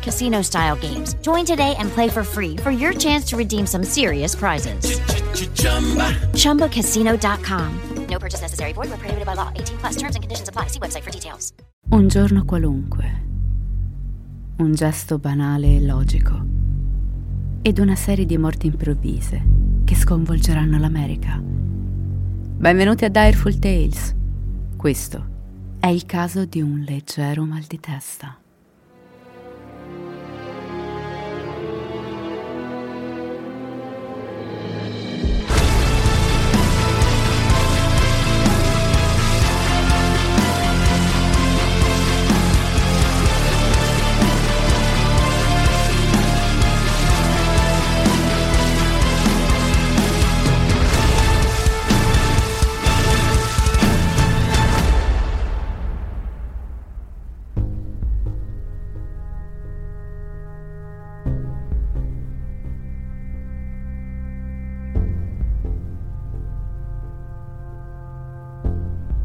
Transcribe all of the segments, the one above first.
casino-style games. Join today and play for free for your chance to redeem some serious prizes. ChumbaCasino.com. No purchase necessary. Void where prohibited by law. 18 plus. Terms and conditions apply. See website for details. Un giorno qualunque. Un gesto banale e logico. Ed una serie di morti improvvise che sconvolgeranno l'America. Benvenuti a Direful Tales. Questo è il caso di un leggero mal di testa.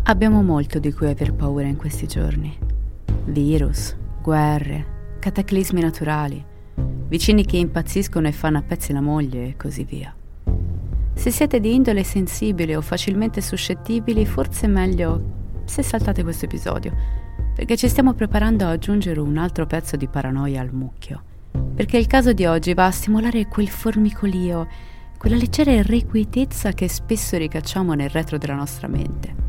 Abbiamo molto di cui aver paura in questi giorni. Virus, guerre, cataclismi naturali, vicini che impazziscono e fanno a pezzi la moglie e così via. Se siete di indole sensibile o facilmente suscettibili, forse è meglio se saltate questo episodio, perché ci stiamo preparando a aggiungere un altro pezzo di paranoia al mucchio. Perché il caso di oggi va a stimolare quel formicolio, quella leggera irrequietezza che spesso ricacciamo nel retro della nostra mente.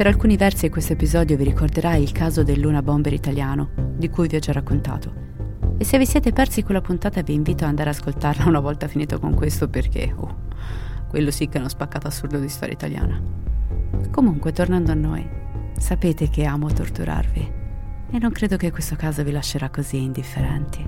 Per alcuni versi questo episodio vi ricorderà il caso del Luna Bomber italiano, di cui vi ho già raccontato. E se vi siete persi quella puntata vi invito ad andare ad ascoltarla una volta finito con questo perché, oh, quello sì che è uno spaccato assurdo di storia italiana. Comunque, tornando a noi, sapete che amo torturarvi e non credo che questo caso vi lascerà così indifferenti.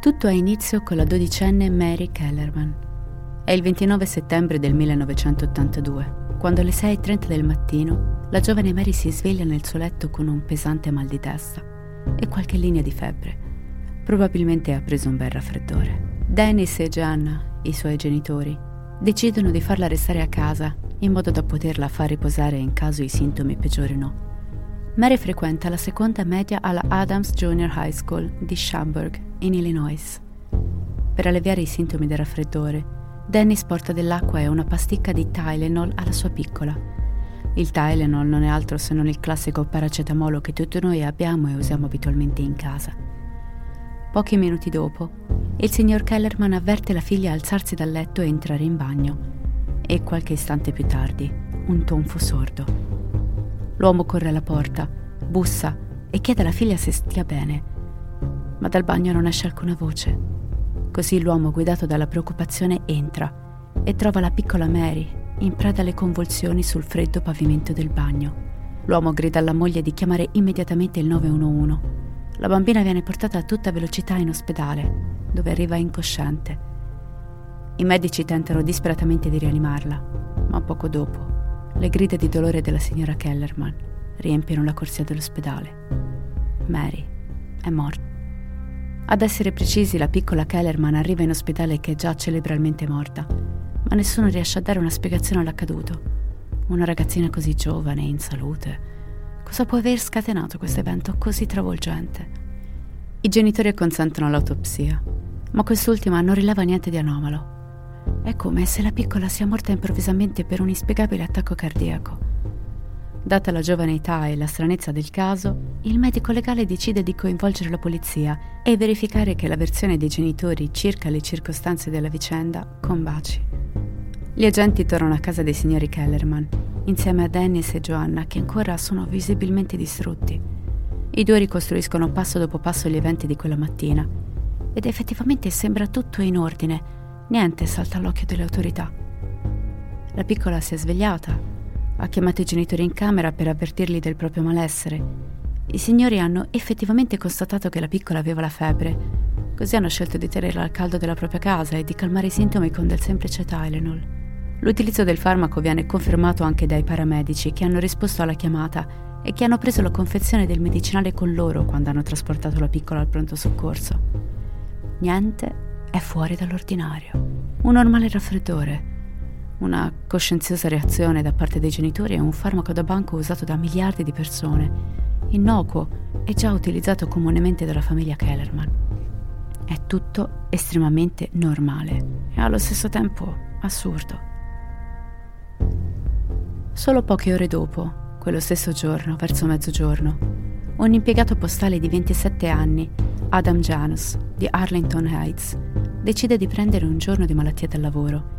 Tutto ha inizio con la dodicenne Mary Kellerman. È il 29 settembre del 1982 quando alle 6.30 del mattino la giovane Mary si sveglia nel suo letto con un pesante mal di testa e qualche linea di febbre. Probabilmente ha preso un bel raffreddore. Dennis e Gianna, i suoi genitori, decidono di farla restare a casa in modo da poterla far riposare in caso i sintomi peggiorino. Mary frequenta la seconda media alla Adams Junior High School di Schaumburg, in Illinois. Per alleviare i sintomi del raffreddore, Dennis porta dell'acqua e una pasticca di Tylenol alla sua piccola. Il Tylenol non è altro se non il classico paracetamolo che tutti noi abbiamo e usiamo abitualmente in casa. Pochi minuti dopo, il signor Kellerman avverte la figlia alzarsi dal letto e entrare in bagno. E qualche istante più tardi, un tonfo sordo. L'uomo corre alla porta, bussa e chiede alla figlia se stia bene. Ma dal bagno non esce alcuna voce. Così l'uomo, guidato dalla preoccupazione, entra e trova la piccola Mary in preda alle convulsioni sul freddo pavimento del bagno. L'uomo grida alla moglie di chiamare immediatamente il 911. La bambina viene portata a tutta velocità in ospedale, dove arriva incosciente. I medici tentano disperatamente di rianimarla, ma poco dopo le grida di dolore della signora Kellerman riempiono la corsia dell'ospedale. Mary è morta. Ad essere precisi, la piccola Kellerman arriva in ospedale che è già cerebralmente morta, ma nessuno riesce a dare una spiegazione all'accaduto. Una ragazzina così giovane e in salute. Cosa può aver scatenato questo evento così travolgente? I genitori consentono l'autopsia, ma quest'ultima non rileva niente di anomalo. È come se la piccola sia morta improvvisamente per un inspiegabile attacco cardiaco. Data la giovane età e la stranezza del caso, il medico legale decide di coinvolgere la polizia e verificare che la versione dei genitori circa le circostanze della vicenda combaci. Gli agenti tornano a casa dei signori Kellerman, insieme a Dennis e Joanna, che ancora sono visibilmente distrutti. I due ricostruiscono passo dopo passo gli eventi di quella mattina ed effettivamente sembra tutto in ordine, niente salta all'occhio delle autorità. La piccola si è svegliata, ha chiamato i genitori in camera per avvertirli del proprio malessere. I signori hanno effettivamente constatato che la piccola aveva la febbre, così hanno scelto di tenerla al caldo della propria casa e di calmare i sintomi con del semplice Tylenol. L'utilizzo del farmaco viene confermato anche dai paramedici che hanno risposto alla chiamata e che hanno preso la confezione del medicinale con loro quando hanno trasportato la piccola al pronto soccorso. Niente è fuori dall'ordinario. Un normale raffreddore, una coscienziosa reazione da parte dei genitori è un farmaco da banco usato da miliardi di persone, innocuo e già utilizzato comunemente dalla famiglia Kellerman. È tutto estremamente normale e allo stesso tempo assurdo. Solo poche ore dopo, quello stesso giorno, verso mezzogiorno, un impiegato postale di 27 anni, Adam Janus, di Arlington Heights, decide di prendere un giorno di malattia dal lavoro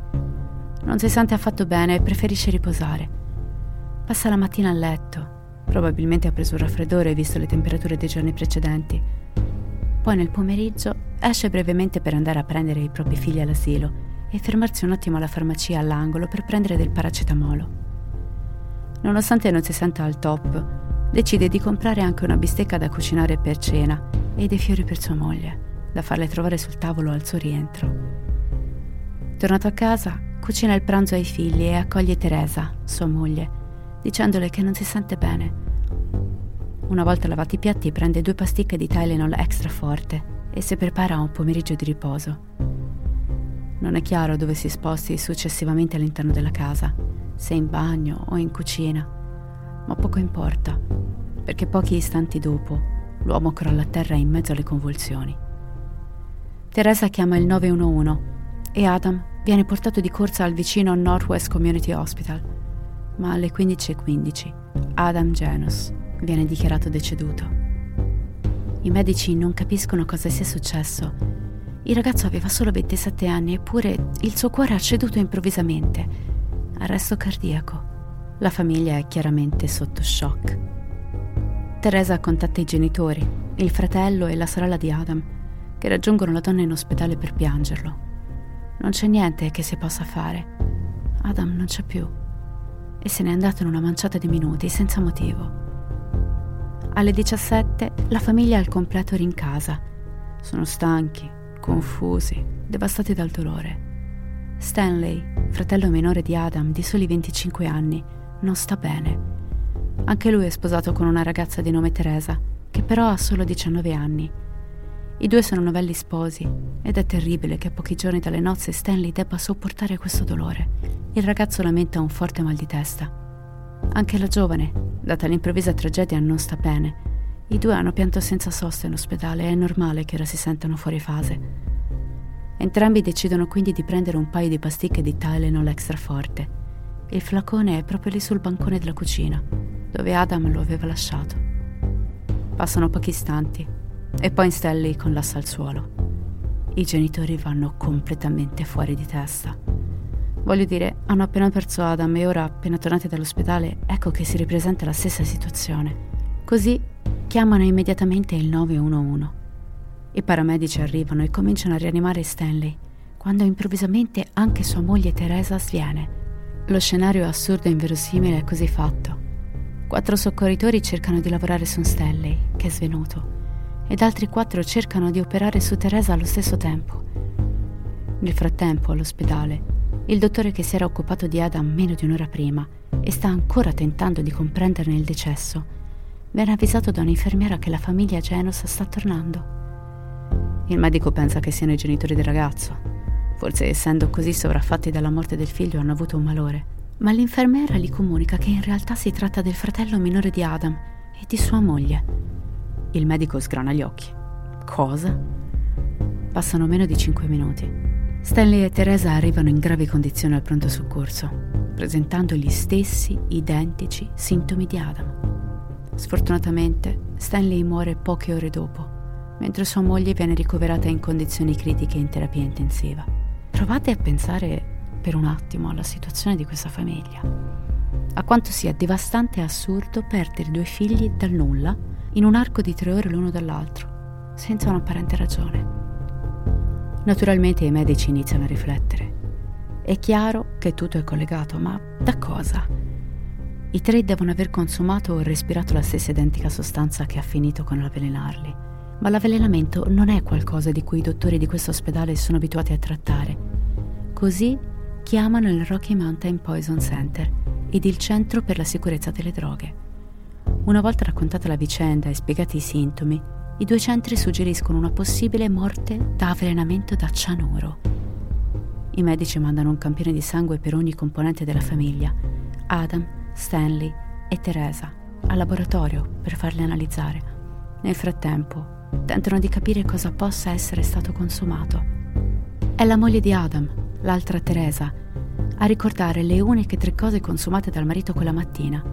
non si sente affatto bene e preferisce riposare. Passa la mattina a letto. Probabilmente ha preso un raffreddore visto le temperature dei giorni precedenti. Poi nel pomeriggio esce brevemente per andare a prendere i propri figli all'asilo e fermarsi un attimo alla farmacia all'angolo per prendere del paracetamolo. Nonostante non si senta al top, decide di comprare anche una bistecca da cucinare per cena e dei fiori per sua moglie, da farle trovare sul tavolo al suo rientro. Tornato a casa, Cucina il pranzo ai figli e accoglie Teresa, sua moglie, dicendole che non si sente bene. Una volta lavati i piatti prende due pasticche di Tylenol extra forte e si prepara a un pomeriggio di riposo. Non è chiaro dove si sposti successivamente all'interno della casa, se in bagno o in cucina, ma poco importa, perché pochi istanti dopo l'uomo crolla a terra in mezzo alle convulsioni. Teresa chiama il 911 e Adam viene portato di corsa al vicino Northwest Community Hospital, ma alle 15.15 Adam Janus viene dichiarato deceduto. I medici non capiscono cosa sia successo. Il ragazzo aveva solo 27 anni eppure il suo cuore ha ceduto improvvisamente. Arresto cardiaco. La famiglia è chiaramente sotto shock. Teresa contatta i genitori, il fratello e la sorella di Adam, che raggiungono la donna in ospedale per piangerlo. Non c'è niente che si possa fare. Adam non c'è più e se n'è andato in una manciata di minuti senza motivo. Alle 17 la famiglia al completo rincasa. Sono stanchi, confusi, devastati dal dolore. Stanley, fratello minore di Adam di soli 25 anni, non sta bene. Anche lui è sposato con una ragazza di nome Teresa, che però ha solo 19 anni i due sono novelli sposi ed è terribile che a pochi giorni dalle nozze Stanley debba sopportare questo dolore. Il ragazzo lamenta un forte mal di testa. Anche la giovane, data l'improvvisa tragedia, non sta bene. I due hanno pianto senza sosta in ospedale e è normale che ora si sentano fuori fase. Entrambi decidono quindi di prendere un paio di pasticche di Tylenol extra forte. Il flacone è proprio lì sul bancone della cucina, dove Adam lo aveva lasciato. Passano pochi istanti e poi Stanley collassa al suolo. I genitori vanno completamente fuori di testa. Voglio dire, hanno appena perso Adam e ora, appena tornati dall'ospedale, ecco che si ripresenta la stessa situazione. Così chiamano immediatamente il 911. I paramedici arrivano e cominciano a rianimare Stanley, quando improvvisamente anche sua moglie Teresa sviene. Lo scenario assurdo e inverosimile è così fatto. Quattro soccorritori cercano di lavorare su Stanley, che è svenuto ed altri quattro cercano di operare su Teresa allo stesso tempo. Nel frattempo, all'ospedale, il dottore che si era occupato di Adam meno di un'ora prima e sta ancora tentando di comprenderne il decesso, viene avvisato da un'infermiera che la famiglia Genos sta tornando. Il medico pensa che siano i genitori del ragazzo. Forse essendo così sovraffatti dalla morte del figlio hanno avuto un malore. Ma l'infermiera gli comunica che in realtà si tratta del fratello minore di Adam e di sua moglie. Il medico sgrana gli occhi. Cosa? Passano meno di 5 minuti. Stanley e Teresa arrivano in gravi condizioni al pronto soccorso, presentando gli stessi identici sintomi di Adam. Sfortunatamente, Stanley muore poche ore dopo, mentre sua moglie viene ricoverata in condizioni critiche in terapia intensiva. Provate a pensare per un attimo alla situazione di questa famiglia. A quanto sia devastante e assurdo perdere due figli dal nulla in un arco di tre ore l'uno dall'altro, senza un'apparente ragione. Naturalmente i medici iniziano a riflettere. È chiaro che tutto è collegato, ma da cosa? I tre devono aver consumato o respirato la stessa identica sostanza che ha finito con l'avvelenarli. Ma l'avvelenamento non è qualcosa di cui i dottori di questo ospedale sono abituati a trattare. Così chiamano il Rocky Mountain Poison Center ed il Centro per la sicurezza delle droghe. Una volta raccontata la vicenda e spiegati i sintomi, i due centri suggeriscono una possibile morte da avvelenamento da cianuro. I medici mandano un campione di sangue per ogni componente della famiglia, Adam, Stanley e Teresa, al laboratorio per farli analizzare. Nel frattempo, tentano di capire cosa possa essere stato consumato. È la moglie di Adam, l'altra Teresa, a ricordare le uniche tre cose consumate dal marito quella mattina.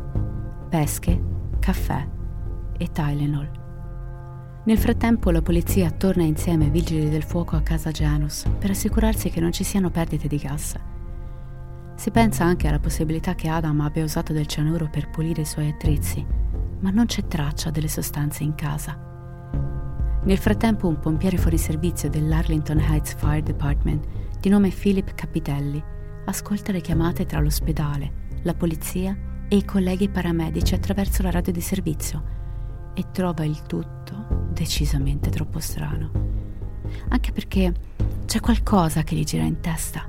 Pesche, caffè e Tylenol. Nel frattempo la polizia torna insieme ai vigili del fuoco a casa Janus per assicurarsi che non ci siano perdite di gas. Si pensa anche alla possibilità che Adam abbia usato del cianuro per pulire i suoi attrezzi, ma non c'è traccia delle sostanze in casa. Nel frattempo un pompiere fuori servizio dell'Arlington Heights Fire Department, di nome Philip Capitelli, ascolta le chiamate tra l'ospedale, la polizia e i colleghi paramedici attraverso la radio di servizio e trova il tutto decisamente troppo strano. Anche perché c'è qualcosa che gli gira in testa.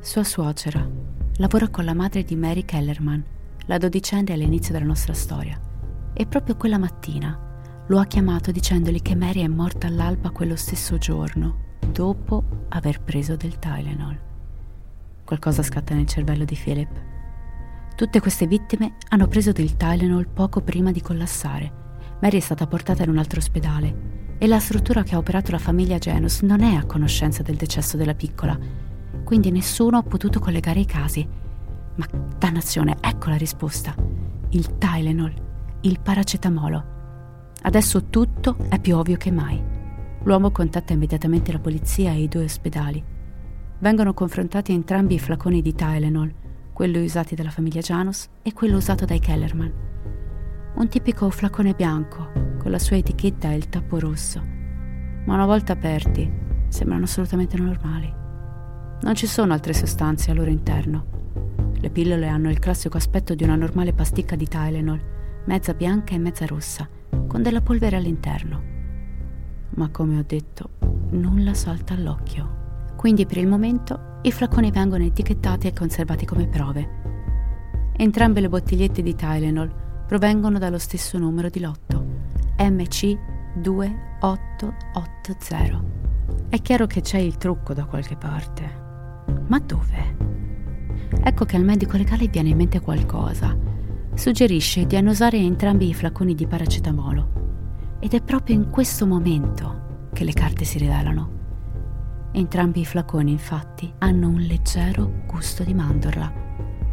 Sua suocera lavora con la madre di Mary Kellerman, la dodicenne all'inizio della nostra storia. E proprio quella mattina lo ha chiamato dicendogli che Mary è morta all'alba quello stesso giorno, dopo aver preso del Tylenol. Qualcosa scatta nel cervello di Philip. Tutte queste vittime hanno preso del Tylenol poco prima di collassare Mary è stata portata in un altro ospedale e la struttura che ha operato la famiglia Genus non è a conoscenza del decesso della piccola, quindi nessuno ha potuto collegare i casi. Ma dannazione, ecco la risposta. Il Tylenol, il paracetamolo. Adesso tutto è più ovvio che mai. L'uomo contatta immediatamente la polizia e i due ospedali. Vengono confrontati entrambi i flaconi di Tylenol, quello usati dalla famiglia Janus e quello usato dai Kellerman un tipico flacone bianco con la sua etichetta e il tappo rosso, ma una volta aperti sembrano assolutamente normali. Non ci sono altre sostanze al loro interno. Le pillole hanno il classico aspetto di una normale pasticca di Tylenol, mezza bianca e mezza rossa, con della polvere all'interno. Ma come ho detto, nulla salta all'occhio. Quindi per il momento i flaconi vengono etichettati e conservati come prove. Entrambe le bottigliette di Tylenol provengono dallo stesso numero di lotto, MC2880. È chiaro che c'è il trucco da qualche parte. Ma dove? Ecco che al medico legale viene in mente qualcosa. Suggerisce di annusare entrambi i flaconi di paracetamolo. Ed è proprio in questo momento che le carte si rivelano. Entrambi i flaconi, infatti, hanno un leggero gusto di mandorla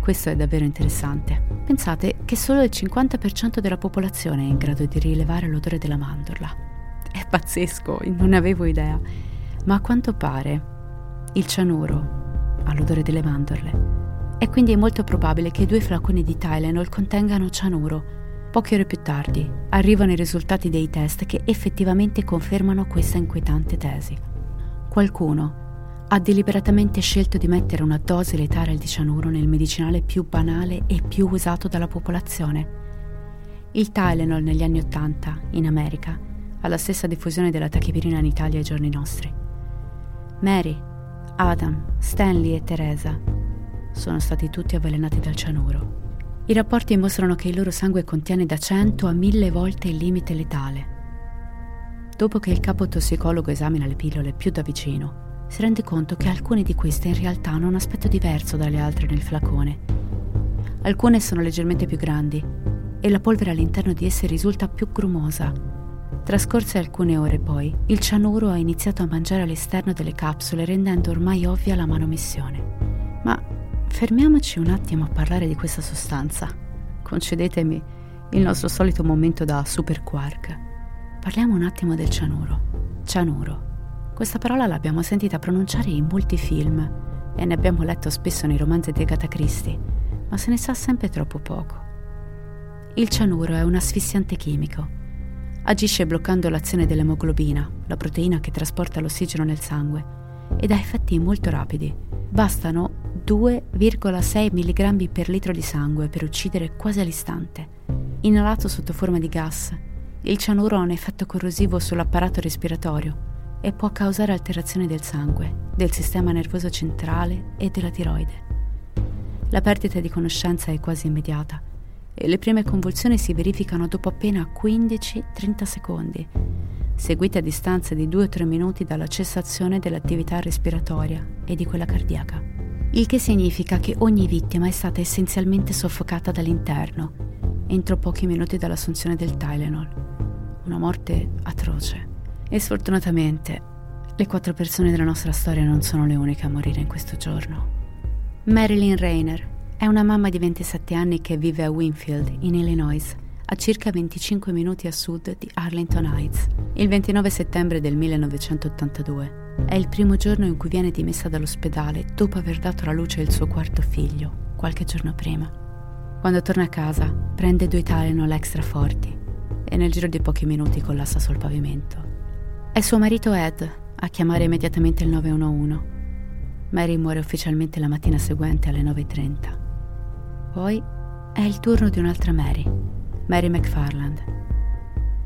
questo è davvero interessante. Pensate che solo il 50% della popolazione è in grado di rilevare l'odore della mandorla. È pazzesco, non avevo idea. Ma a quanto pare il cianuro ha l'odore delle mandorle. E quindi è molto probabile che i due flaconi di Tylenol contengano cianuro. Poche ore più tardi arrivano i risultati dei test che effettivamente confermano questa inquietante tesi. Qualcuno ha deliberatamente scelto di mettere una dose letale di cianuro nel medicinale più banale e più usato dalla popolazione. Il Tylenol negli anni Ottanta, in America, ha la stessa diffusione della tachipirina in Italia ai giorni nostri. Mary, Adam, Stanley e Teresa sono stati tutti avvelenati dal cianuro. I rapporti mostrano che il loro sangue contiene da 100 a 1000 volte il limite letale. Dopo che il capo tossicologo esamina le pillole più da vicino, si rende conto che alcune di queste in realtà hanno un aspetto diverso dalle altre nel flacone. Alcune sono leggermente più grandi e la polvere all'interno di esse risulta più grumosa, Trascorse alcune ore poi, il cianuro ha iniziato a mangiare all'esterno delle capsule rendendo ormai ovvia la manomissione. Ma fermiamoci un attimo a parlare di questa sostanza. Concedetemi il nostro solito momento da super quark. Parliamo un attimo del cianuro. Cianuro. Questa parola l'abbiamo sentita pronunciare in molti film e ne abbiamo letto spesso nei romanzi di Agatha Christie, ma se ne sa sempre troppo poco. Il cianuro è un asfissiante chimico Agisce bloccando l'azione dell'emoglobina, la proteina che trasporta l'ossigeno nel sangue, ed ha effetti molto rapidi. Bastano 2,6 mg per litro di sangue per uccidere quasi all'istante. Inalato sotto forma di gas, il cianuro ha un effetto corrosivo sull'apparato respiratorio e può causare alterazioni del sangue, del sistema nervoso centrale e della tiroide. La perdita di conoscenza è quasi immediata e le prime convulsioni si verificano dopo appena 15-30 secondi, seguite a distanza di 2-3 minuti dalla cessazione dell'attività respiratoria e di quella cardiaca. Il che significa che ogni vittima è stata essenzialmente soffocata dall'interno entro pochi minuti dall'assunzione del Tylenol. Una morte atroce. E sfortunatamente le quattro persone della nostra storia non sono le uniche a morire in questo giorno. Marilyn Rayner, è una mamma di 27 anni che vive a Winfield, in Illinois, a circa 25 minuti a sud di Arlington Heights. Il 29 settembre del 1982 è il primo giorno in cui viene dimessa dall'ospedale dopo aver dato alla luce il suo quarto figlio, qualche giorno prima. Quando torna a casa, prende due Tylenol extra forti e nel giro di pochi minuti collassa sul pavimento. È suo marito Ed a chiamare immediatamente il 911. Mary muore ufficialmente la mattina seguente alle 9.30. Poi è il turno di un'altra Mary, Mary McFarland.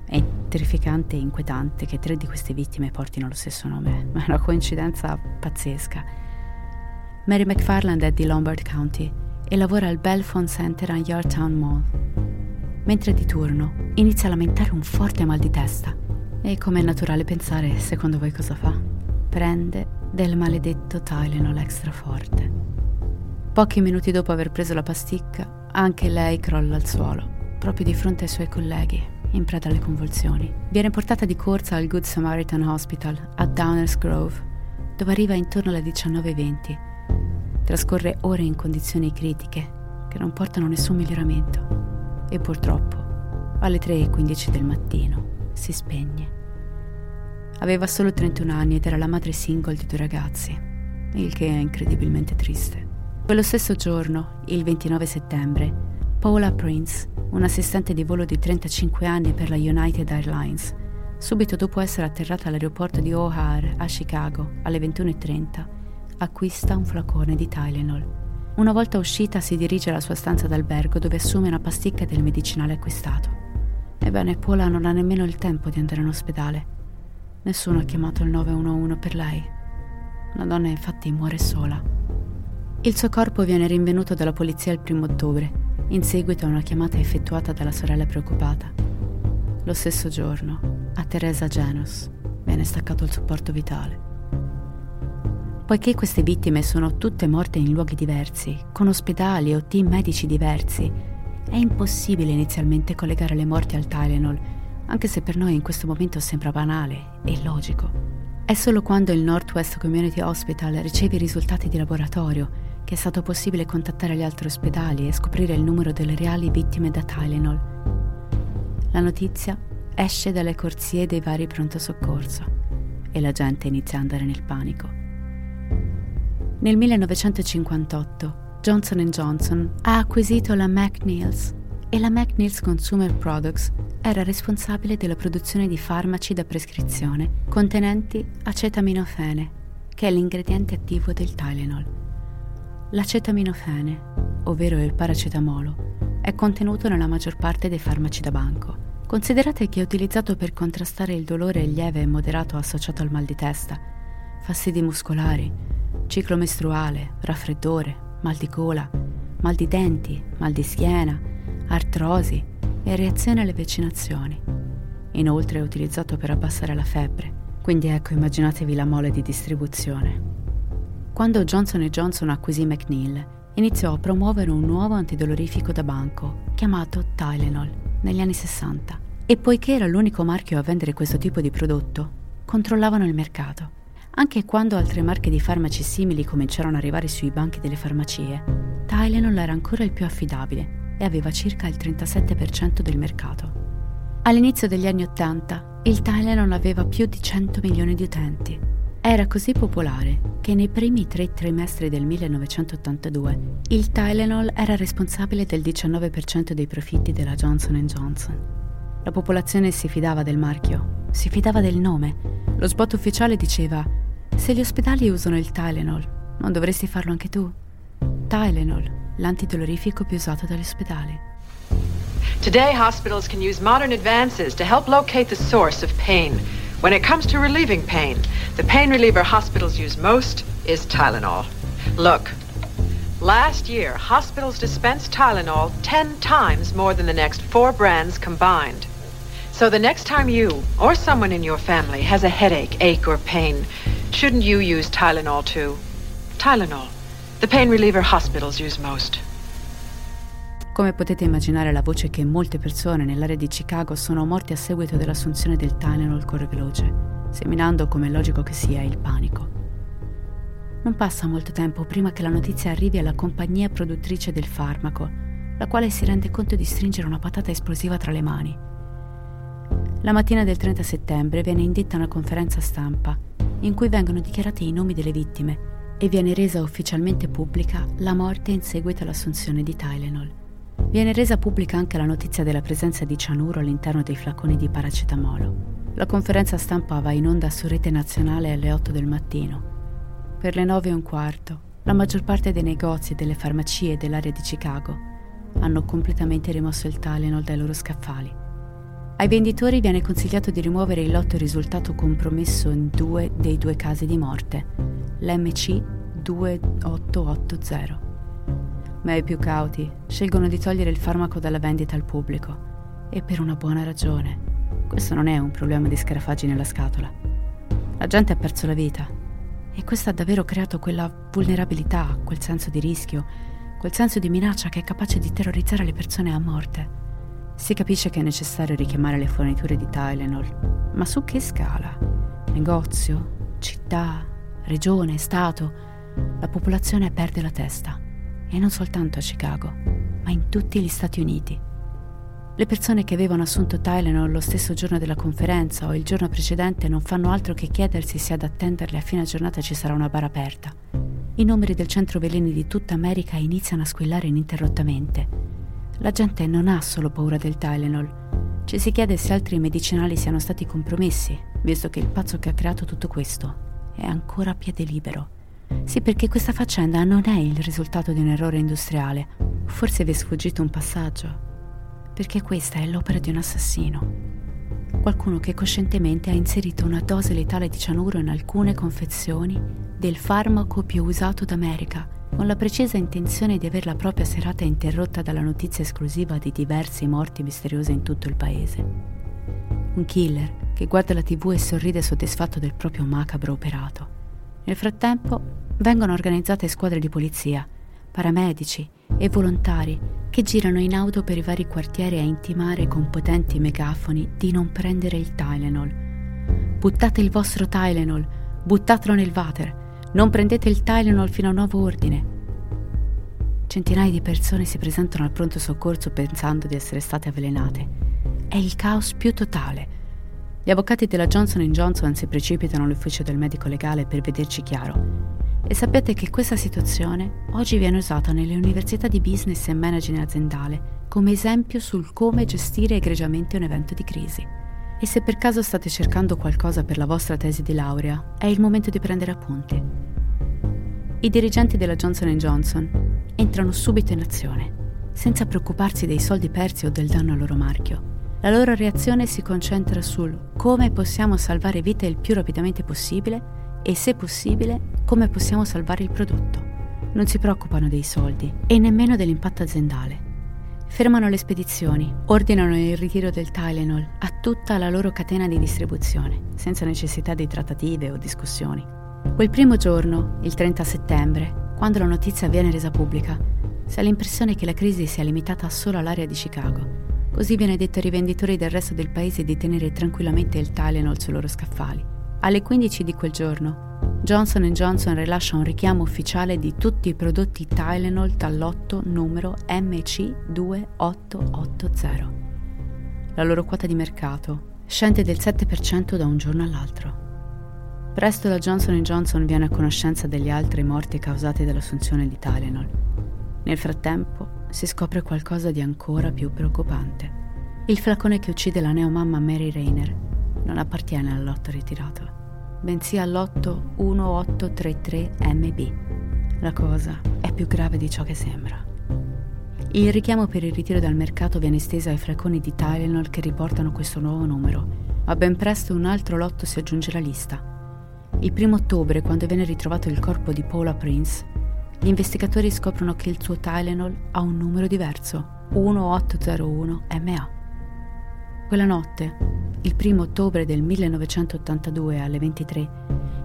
È terrificante e inquietante che tre di queste vittime portino lo stesso nome, è una coincidenza pazzesca. Mary McFarland è di Lombard County e lavora al Belfont Center a Yardtown Mall. Mentre di turno, inizia a lamentare un forte mal di testa. E come è naturale pensare, secondo voi cosa fa? Prende del maledetto Tylenol extra forte. Pochi minuti dopo aver preso la pasticca, anche lei crolla al suolo, proprio di fronte ai suoi colleghi, in preda alle convulsioni. Viene portata di corsa al Good Samaritan Hospital a Downers Grove, dove arriva intorno alle 19.20. Trascorre ore in condizioni critiche che non portano nessun miglioramento e purtroppo alle 3.15 del mattino si spegne. Aveva solo 31 anni ed era la madre single di due ragazzi, il che è incredibilmente triste. Quello stesso giorno, il 29 settembre, Paula Prince, un'assistente di volo di 35 anni per la United Airlines, subito dopo essere atterrata all'aeroporto di O'Hare a Chicago alle 21.30, acquista un flacone di Tylenol. Una volta uscita si dirige alla sua stanza d'albergo dove assume una pasticca del medicinale acquistato. Ebbene, Paula non ha nemmeno il tempo di andare in ospedale. Nessuno ha chiamato il 911 per lei. La donna infatti muore sola. Il suo corpo viene rinvenuto dalla polizia il primo ottobre, in seguito a una chiamata effettuata dalla sorella preoccupata. Lo stesso giorno, a Teresa Janus viene staccato il supporto vitale. Poiché queste vittime sono tutte morte in luoghi diversi, con ospedali o team medici diversi, è impossibile inizialmente collegare le morti al Tylenol, anche se per noi in questo momento sembra banale e logico. È solo quando il Northwest Community Hospital riceve i risultati di laboratorio che è stato possibile contattare gli altri ospedali e scoprire il numero delle reali vittime da Tylenol. La notizia esce dalle corsie dei vari pronto soccorso e la gente inizia a andare nel panico. Nel 1958 Johnson Johnson ha acquisito la McNeil's e la McNeil's Consumer Products era responsabile della produzione di farmaci da prescrizione contenenti acetaminofene, che è l'ingrediente attivo del Tylenol. L'acetaminofene, ovvero il paracetamolo, è contenuto nella maggior parte dei farmaci da banco. Considerate che è utilizzato per contrastare il dolore lieve e moderato associato al mal di testa, fastidi muscolari, ciclo mestruale, raffreddore, mal di gola, mal di denti, mal di schiena, artrosi e reazione alle vaccinazioni. Inoltre è utilizzato per abbassare la febbre, quindi ecco immaginatevi la mole di distribuzione. Quando Johnson Johnson acquisì McNeil, iniziò a promuovere un nuovo antidolorifico da banco, chiamato Tylenol, negli anni 60. E poiché era l'unico marchio a vendere questo tipo di prodotto, controllavano il mercato. Anche quando altre marche di farmaci simili cominciarono ad arrivare sui banchi delle farmacie, Tylenol era ancora il più affidabile e aveva circa il 37% del mercato. All'inizio degli anni Ottanta, il Tylenol aveva più di 100 milioni di utenti. Era così popolare che nei primi tre trimestri del 1982 il Tylenol era responsabile del 19% dei profitti della Johnson Johnson. La popolazione si fidava del marchio, si fidava del nome. Lo spot ufficiale diceva: Se gli ospedali usano il Tylenol, non dovresti farlo anche tu? Tylenol, l'antidolorifico più usato dagli ospedali. Today, hospitals can use modern advances to help locate the source of pain. When it comes to relieving pain, the pain reliever hospitals use most is Tylenol. Look, last year, hospitals dispensed Tylenol 10 times more than the next four brands combined. So the next time you or someone in your family has a headache, ache, or pain, shouldn't you use Tylenol too? Tylenol, the pain reliever hospitals use most. Come potete immaginare, la voce che molte persone nell'area di Chicago sono morte a seguito dell'assunzione del Tylenol corre veloce, seminando, come è logico che sia, il panico. Non passa molto tempo prima che la notizia arrivi alla compagnia produttrice del farmaco, la quale si rende conto di stringere una patata esplosiva tra le mani la mattina del 30 settembre viene indetta una conferenza stampa in cui vengono dichiarati i nomi delle vittime e viene resa ufficialmente pubblica la morte in seguito all'assunzione di Tylenol. Viene resa pubblica anche la notizia della presenza di cianuro all'interno dei flaconi di paracetamolo. La conferenza stampa va in onda su rete nazionale alle 8 del mattino. Per le 9 e un quarto, la maggior parte dei negozi e delle farmacie dell'area di Chicago hanno completamente rimosso il Tylenol dai loro scaffali. Ai venditori viene consigliato di rimuovere il lotto risultato compromesso in due dei due casi di morte, l'MC 2880. Ma i più cauti scelgono di togliere il farmaco dalla vendita al pubblico. E per una buona ragione. Questo non è un problema di scarafaggi nella scatola. La gente ha perso la vita. E questo ha davvero creato quella vulnerabilità, quel senso di rischio, quel senso di minaccia che è capace di terrorizzare le persone a morte. Si capisce che è necessario richiamare le forniture di Tylenol, ma su che scala? Negozio? Città? Regione? Stato? La popolazione perde la testa. E non soltanto a Chicago, ma in tutti gli Stati Uniti. Le persone che avevano assunto Tylenol lo stesso giorno della conferenza o il giorno precedente non fanno altro che chiedersi se ad attenderle a fine giornata ci sarà una bara aperta. I numeri del centro veleni di tutta America iniziano a squillare ininterrottamente la gente non ha solo paura del Tylenol. Ci si chiede se altri medicinali siano stati compromessi, visto che il pazzo che ha creato tutto questo è ancora a piede libero. Sì, perché questa faccenda non è il risultato di un errore industriale. Forse vi è sfuggito un passaggio. Perché questa è l'opera di un assassino. Qualcuno che coscientemente ha inserito una dose letale di cianuro in alcune confezioni del farmaco più usato d'America con la precisa intenzione di aver la propria serata interrotta dalla notizia esclusiva di diverse morti misteriose in tutto il paese. Un killer che guarda la tv e sorride soddisfatto del proprio macabro operato. Nel frattempo vengono organizzate squadre di polizia, paramedici e volontari che girano in auto per i vari quartieri a intimare con potenti megafoni di non prendere il Tylenol. Buttate il vostro Tylenol, buttatelo nel water, non prendete il Tylenol fino a nuovo ordine. Centinaia di persone si presentano al pronto soccorso pensando di essere state avvelenate. È il caos più totale. Gli avvocati della Johnson Johnson si precipitano all'ufficio del medico legale per vederci chiaro. E sapete che questa situazione oggi viene usata nelle università di business e management aziendale come esempio sul come gestire egregiamente un evento di crisi. E se per caso state cercando qualcosa per la vostra tesi di laurea, è il momento di prendere appunti. I dirigenti della Johnson Johnson entrano subito in azione, senza preoccuparsi dei soldi persi o del danno al loro marchio. La loro reazione si concentra sul come possiamo salvare vite il più rapidamente possibile e, se possibile, come possiamo salvare il prodotto. Non si preoccupano dei soldi e nemmeno dell'impatto aziendale. Fermano le spedizioni, ordinano il ritiro del Tylenol a tutta la loro catena di distribuzione, senza necessità di trattative o discussioni. Quel primo giorno, il 30 settembre, quando la notizia viene resa pubblica, si ha l'impressione che la crisi sia limitata solo all'area di Chicago. Così viene detto ai rivenditori del resto del paese di tenere tranquillamente il Tylenol sui loro scaffali. Alle 15 di quel giorno, Johnson Johnson rilascia un richiamo ufficiale di tutti i prodotti Tylenol dal lotto numero MC2880. La loro quota di mercato scende del 7% da un giorno all'altro. Presto la Johnson Johnson viene a conoscenza delle altre morti causate dall'assunzione di Tylenol. Nel frattempo si scopre qualcosa di ancora più preoccupante. Il flacone che uccide la neomamma Mary Rayner non appartiene al lotto ritirato, bensì al lotto 1833MB. La cosa è più grave di ciò che sembra. Il richiamo per il ritiro dal mercato viene esteso ai flaconi di Tylenol che riportano questo nuovo numero, ma ben presto un altro lotto si aggiunge alla lista. Il primo ottobre, quando viene ritrovato il corpo di Paula Prince, gli investigatori scoprono che il suo Tylenol ha un numero diverso, 1801MA. Quella notte, il primo ottobre del 1982 alle 23,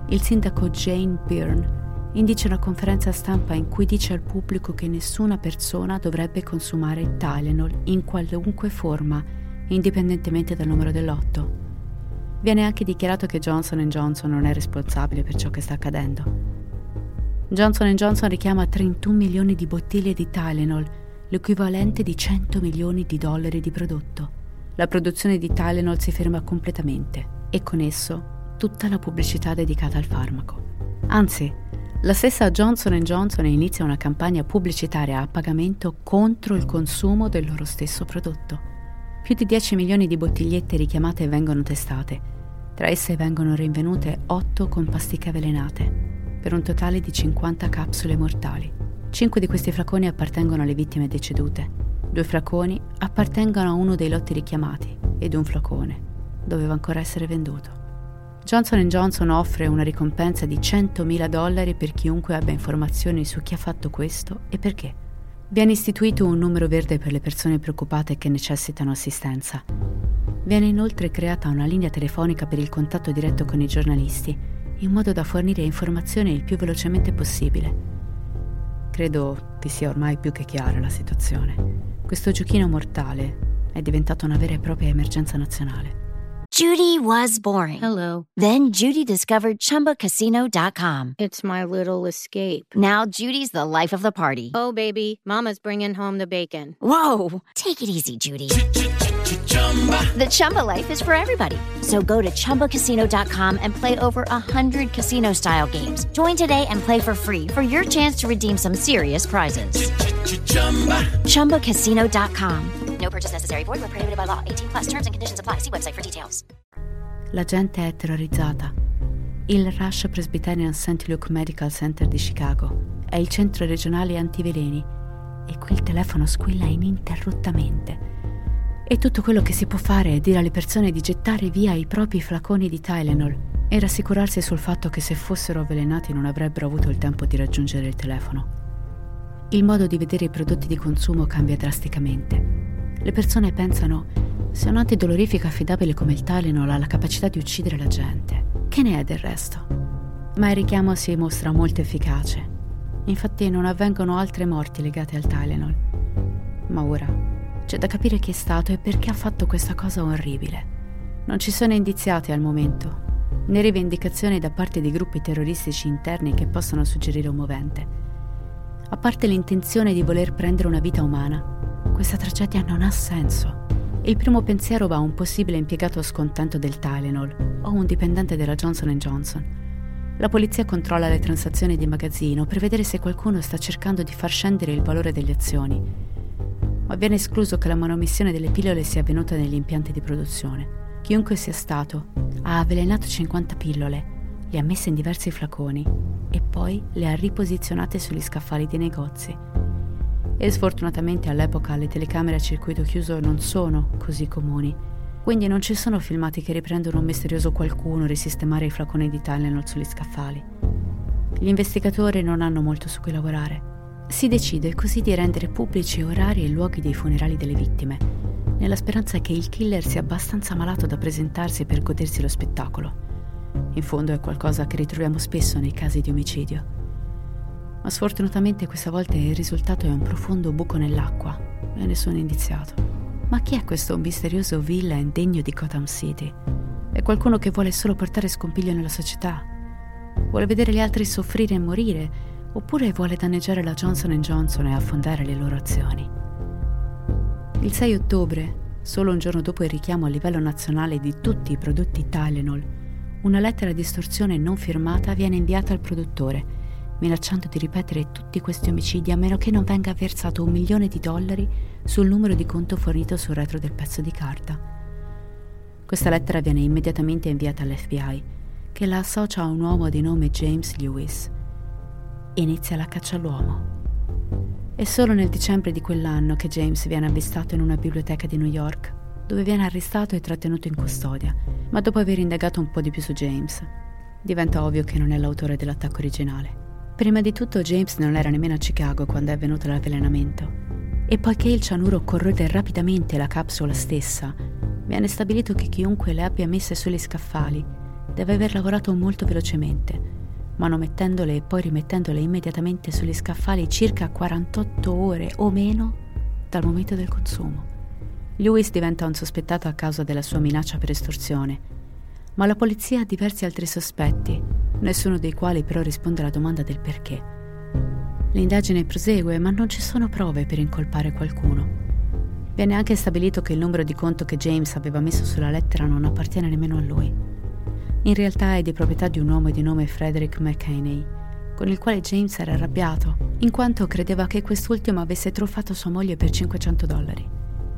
il sindaco Jane Byrne indice una conferenza stampa in cui dice al pubblico che nessuna persona dovrebbe consumare Tylenol in qualunque forma, indipendentemente dal numero dell'otto. Viene anche dichiarato che Johnson Johnson non è responsabile per ciò che sta accadendo. Johnson Johnson richiama 31 milioni di bottiglie di Tylenol, l'equivalente di 100 milioni di dollari di prodotto. La produzione di Tylenol si ferma completamente e con esso tutta la pubblicità dedicata al farmaco. Anzi, la stessa Johnson Johnson inizia una campagna pubblicitaria a pagamento contro il consumo del loro stesso prodotto. Più di 10 milioni di bottigliette richiamate vengono testate. Tra esse vengono rinvenute 8 con pasticche avvelenate per un totale di 50 capsule mortali. Cinque di questi flaconi appartengono alle vittime decedute. Due flaconi appartengono a uno dei lotti richiamati ed un flacone doveva ancora essere venduto. Johnson Johnson offre una ricompensa di 100.000 dollari per chiunque abbia informazioni su chi ha fatto questo e perché. Viene istituito un numero verde per le persone preoccupate che necessitano assistenza. Viene inoltre creata una linea telefonica per il contatto diretto con i giornalisti in modo da fornire informazioni il più velocemente possibile. Credo vi sia ormai più che chiara la situazione. Questo giochino mortale è diventato una vera e propria emergenza nazionale. Judy was boring. Hello. Then Judy discovered ChumbaCasino.com. It's my little escape. Now Judy's the life of the party. Oh, baby, Mama's bringing home the bacon. Whoa! Take it easy, Judy. The Chumba life is for everybody. So go to ChumbaCasino.com and play over 100 casino style games. Join today and play for free for your chance to redeem some serious prizes. ChumbaCasino.com. No purchase necessary. Void where prohibited by law. 18 plus terms and conditions apply. See website for details. La gente è terrorizzata. Il Rush Presbyterian St. Luke Medical Center di Chicago è il centro regionale antiveleni e qui il telefono squilla ininterrottamente. E tutto quello che si può fare è dire alle persone di gettare via i propri flaconi di Tylenol e rassicurarsi sul fatto che se fossero avvelenati non avrebbero avuto il tempo di raggiungere il telefono. Il modo di vedere i prodotti di consumo cambia drasticamente. Le persone pensano se un antidolorifico affidabile come il Tylenol ha la capacità di uccidere la gente, che ne è del resto? Ma il richiamo si mostra molto efficace. Infatti non avvengono altre morti legate al Tylenol. Ma ora c'è da capire chi è stato e perché ha fatto questa cosa orribile. Non ci sono indiziati al momento, né rivendicazioni da parte di gruppi terroristici interni che possano suggerire un movente. A parte l'intenzione di voler prendere una vita umana, questa tragedia non ha senso. Il primo pensiero va a un possibile impiegato scontento del Tylenol o un dipendente della Johnson Johnson. La polizia controlla le transazioni di magazzino per vedere se qualcuno sta cercando di far scendere il valore delle azioni ma viene escluso che la manomissione delle pillole sia avvenuta negli impianti di produzione. Chiunque sia stato ha avvelenato 50 pillole, le ha messe in diversi flaconi e poi le ha riposizionate sugli scaffali dei negozi. E sfortunatamente all'epoca le telecamere a circuito chiuso non sono così comuni, quindi non ci sono filmati che riprendono un misterioso qualcuno risistemare i flaconi di Tylenol sugli scaffali. Gli investigatori non hanno molto su cui lavorare si decide così di rendere pubblici orari e luoghi dei funerali delle vittime, nella speranza che il killer sia abbastanza malato da presentarsi per godersi lo spettacolo. In fondo è qualcosa che ritroviamo spesso nei casi di omicidio. Ma sfortunatamente questa volta il risultato è un profondo buco nell'acqua e nessun indiziato. Ma chi è questo misterioso villain degno di Gotham City? È qualcuno che vuole solo portare scompiglio nella società? Vuole vedere gli altri soffrire e morire? Oppure vuole danneggiare la Johnson Johnson e affondare le loro azioni? Il 6 ottobre, solo un giorno dopo il richiamo a livello nazionale di tutti i prodotti Tylenol, una lettera di estorsione non firmata viene inviata al produttore minacciando di ripetere tutti questi omicidi a meno che non venga versato un milione di dollari sul numero di conto fornito sul retro del pezzo di carta. Questa lettera viene immediatamente inviata all'FBI, che la associa a un uomo di nome James Lewis. Inizia la caccia all'uomo. È solo nel dicembre di quell'anno che James viene avvistato in una biblioteca di New York, dove viene arrestato e trattenuto in custodia, ma dopo aver indagato un po' di più su James, diventa ovvio che non è l'autore dell'attacco originale. Prima di tutto James non era nemmeno a Chicago quando è avvenuto l'avvelenamento. E poiché il cianuro corrode rapidamente la capsula stessa, viene stabilito che chiunque le abbia messe sugli scaffali deve aver lavorato molto velocemente, manomettendole e poi rimettendole immediatamente sugli scaffali circa 48 ore o meno dal momento del consumo. Lewis diventa un sospettato a causa della sua minaccia per estorsione, ma la polizia ha diversi altri sospetti nessuno dei quali però risponde alla domanda del perché. L'indagine prosegue, ma non ci sono prove per incolpare qualcuno. Viene anche stabilito che il numero di conto che James aveva messo sulla lettera non appartiene nemmeno a lui. In realtà è di proprietà di un uomo di nome Frederick McCaney, con il quale James era arrabbiato, in quanto credeva che quest'ultimo avesse truffato sua moglie per 500 dollari.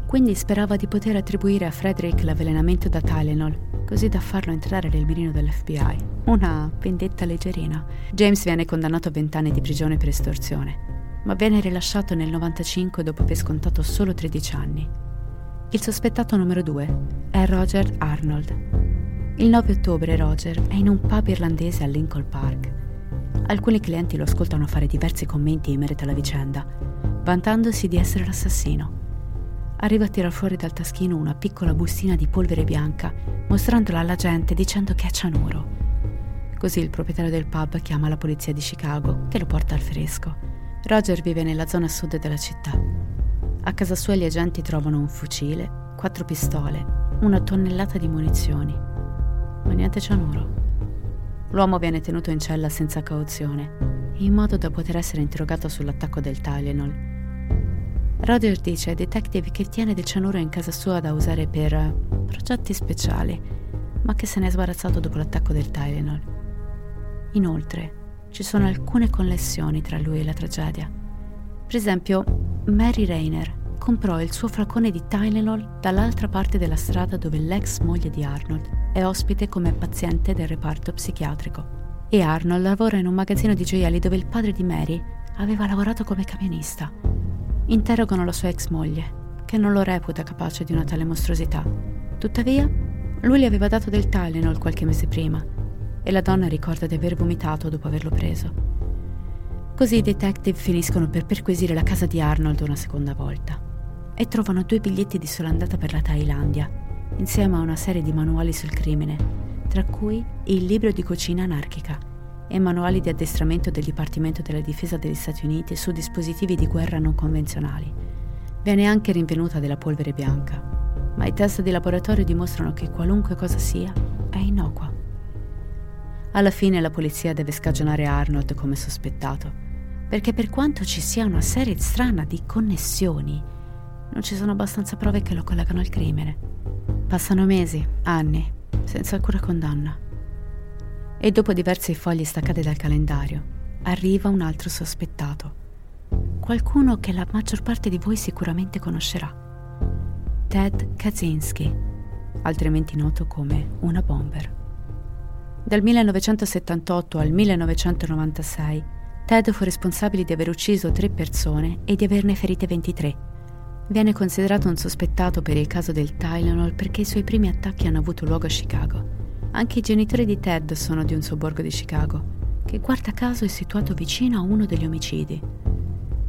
Quindi sperava di poter attribuire a Frederick l'avvelenamento da Tylenol così da farlo entrare nel mirino dell'FBI. Una vendetta leggerina. James viene condannato a 20 anni di prigione per estorsione, ma viene rilasciato nel 95 dopo aver scontato solo 13 anni. Il sospettato numero 2 è Roger Arnold. Il 9 ottobre Roger è in un pub irlandese a Lincoln Park. Alcuni clienti lo ascoltano fare diversi commenti in merito alla vicenda, vantandosi di essere l'assassino arriva a tirar fuori dal taschino una piccola bustina di polvere bianca, mostrandola alla gente dicendo che è cianuro. Così il proprietario del pub chiama la polizia di Chicago, che lo porta al fresco. Roger vive nella zona sud della città. A casa sua gli agenti trovano un fucile, quattro pistole, una tonnellata di munizioni. Ma niente cianuro. L'uomo viene tenuto in cella senza cauzione, in modo da poter essere interrogato sull'attacco del Tylenol Roger dice ai detective che tiene del cianuro in casa sua da usare per eh, progetti speciali, ma che se ne è sbarazzato dopo l'attacco del Tylenol. Inoltre, ci sono alcune connessioni tra lui e la tragedia. Per esempio, Mary Rayner comprò il suo flacone di Tylenol dall'altra parte della strada dove l'ex moglie di Arnold è ospite come paziente del reparto psichiatrico. E Arnold lavora in un magazzino di gioielli dove il padre di Mary aveva lavorato come camionista interrogano la sua ex moglie, che non lo reputa capace di una tale mostruosità. Tuttavia, lui le aveva dato del Tylenol qualche mese prima e la donna ricorda di aver vomitato dopo averlo preso. Così i detective finiscono per perquisire la casa di Arnold una seconda volta e trovano due biglietti di sola andata per la Thailandia, insieme a una serie di manuali sul crimine, tra cui il libro di cucina anarchica e manuali di addestramento del Dipartimento della Difesa degli Stati Uniti su dispositivi di guerra non convenzionali. Viene anche rinvenuta della polvere bianca, ma i test di laboratorio dimostrano che qualunque cosa sia è innocua. Alla fine la polizia deve scagionare Arnold come sospettato, perché per quanto ci sia una serie strana di connessioni, non ci sono abbastanza prove che lo collegano al crimine. Passano mesi, anni, senza alcuna condanna e dopo diversi fogli staccati dal calendario arriva un altro sospettato. Qualcuno che la maggior parte di voi sicuramente conoscerà. Ted Kaczynski, altrimenti noto come una bomber. Dal 1978 al 1996 Ted fu responsabile di aver ucciso tre persone e di averne ferite 23. Viene considerato un sospettato per il caso del Tylenol perché i suoi primi attacchi hanno avuto luogo a Chicago. Anche i genitori di Ted sono di un sobborgo di Chicago, che guarda caso è situato vicino a uno degli omicidi.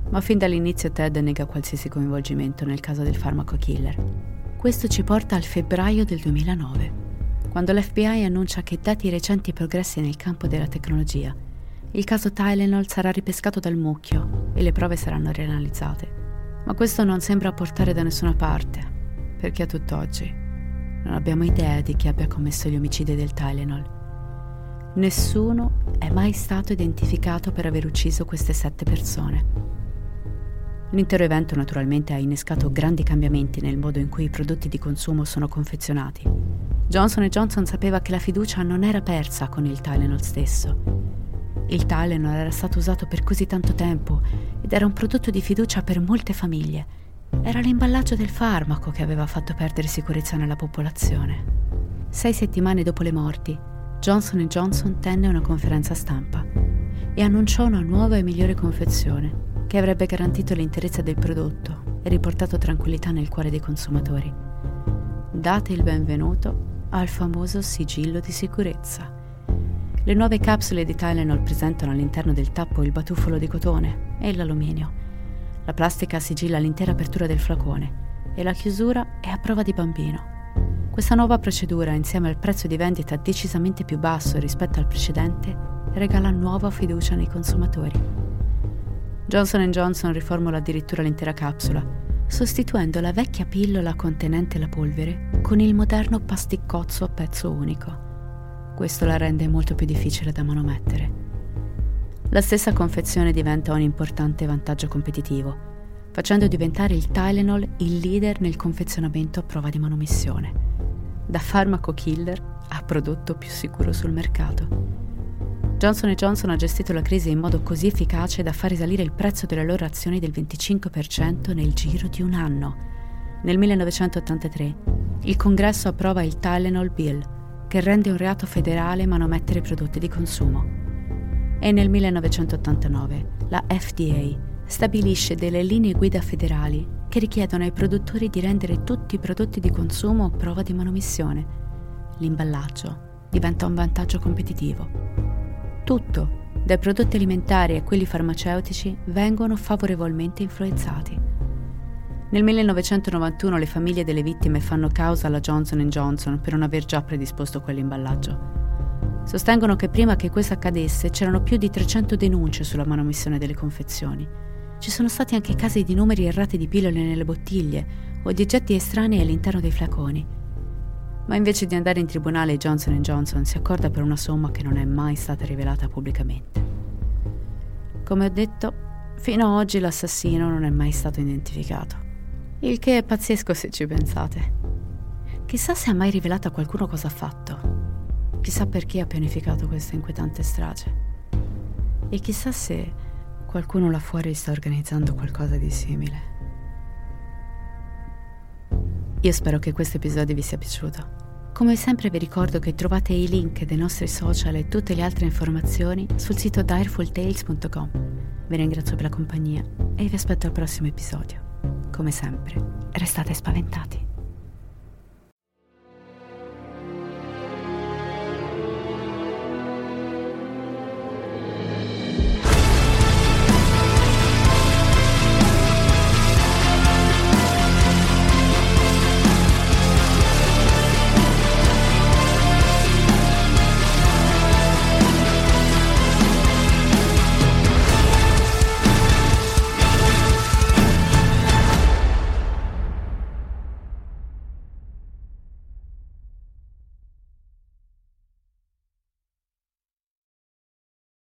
Ma fin dall'inizio Ted nega qualsiasi coinvolgimento nel caso del farmaco killer. Questo ci porta al febbraio del 2009, quando l'FBI annuncia che dati i recenti progressi nel campo della tecnologia, il caso Tylenol sarà ripescato dal mucchio e le prove saranno rianalizzate. Ma questo non sembra portare da nessuna parte perché a tutt'oggi non abbiamo idea di chi abbia commesso gli omicidi del Tylenol. Nessuno è mai stato identificato per aver ucciso queste sette persone. L'intero evento naturalmente ha innescato grandi cambiamenti nel modo in cui i prodotti di consumo sono confezionati. Johnson Johnson sapeva che la fiducia non era persa con il Tylenol stesso. Il Tylenol era stato usato per così tanto tempo ed era un prodotto di fiducia per molte famiglie. Era l'imballaggio del farmaco che aveva fatto perdere sicurezza nella popolazione. Sei settimane dopo le morti, Johnson Johnson tenne una conferenza stampa e annunciò una nuova e migliore confezione che avrebbe garantito l'interezza del prodotto e riportato tranquillità nel cuore dei consumatori. Date il benvenuto al famoso sigillo di sicurezza. Le nuove capsule di Tylenol presentano all'interno del tappo il batuffolo di cotone e l'alluminio. La plastica sigilla l'intera apertura del flacone e la chiusura è a prova di bambino. Questa nuova procedura, insieme al prezzo di vendita decisamente più basso rispetto al precedente, regala nuova fiducia nei consumatori. Johnson Johnson riformula addirittura l'intera capsula, sostituendo la vecchia pillola contenente la polvere con il moderno pasticcozzo a pezzo unico. Questo la rende molto più difficile da manomettere. La stessa confezione diventa un importante vantaggio competitivo, facendo diventare il Tylenol il leader nel confezionamento a prova di manomissione, da farmaco killer a prodotto più sicuro sul mercato. Johnson Johnson ha gestito la crisi in modo così efficace da far risalire il prezzo delle loro azioni del 25% nel giro di un anno. Nel 1983 il Congresso approva il Tylenol Bill, che rende un reato federale manomettere prodotti di consumo. E nel 1989 la FDA stabilisce delle linee guida federali che richiedono ai produttori di rendere tutti i prodotti di consumo prova di manomissione. L'imballaggio diventa un vantaggio competitivo. Tutto, dai prodotti alimentari a quelli farmaceutici, vengono favorevolmente influenzati. Nel 1991 le famiglie delle vittime fanno causa alla Johnson Johnson per non aver già predisposto quell'imballaggio. Sostengono che prima che questo accadesse c'erano più di 300 denunce sulla manomissione delle confezioni. Ci sono stati anche casi di numeri errati di pillole nelle bottiglie o di oggetti estranei all'interno dei flaconi ma invece di andare in tribunale Johnson Johnson si accorda per una somma che non è mai stata rivelata pubblicamente. Come ho detto, fino ad oggi l'assassino non è mai stato identificato, il che è pazzesco se ci pensate. Chissà se ha mai rivelato a qualcuno cosa ha fatto. Chissà perché ha pianificato questa inquietante strage. E chissà se qualcuno là fuori sta organizzando qualcosa di simile. Io spero che questo episodio vi sia piaciuto. Come sempre vi ricordo che trovate i link dei nostri social e tutte le altre informazioni sul sito direfultales.com. Vi ringrazio per la compagnia e vi aspetto al prossimo episodio. Come sempre, restate spaventati.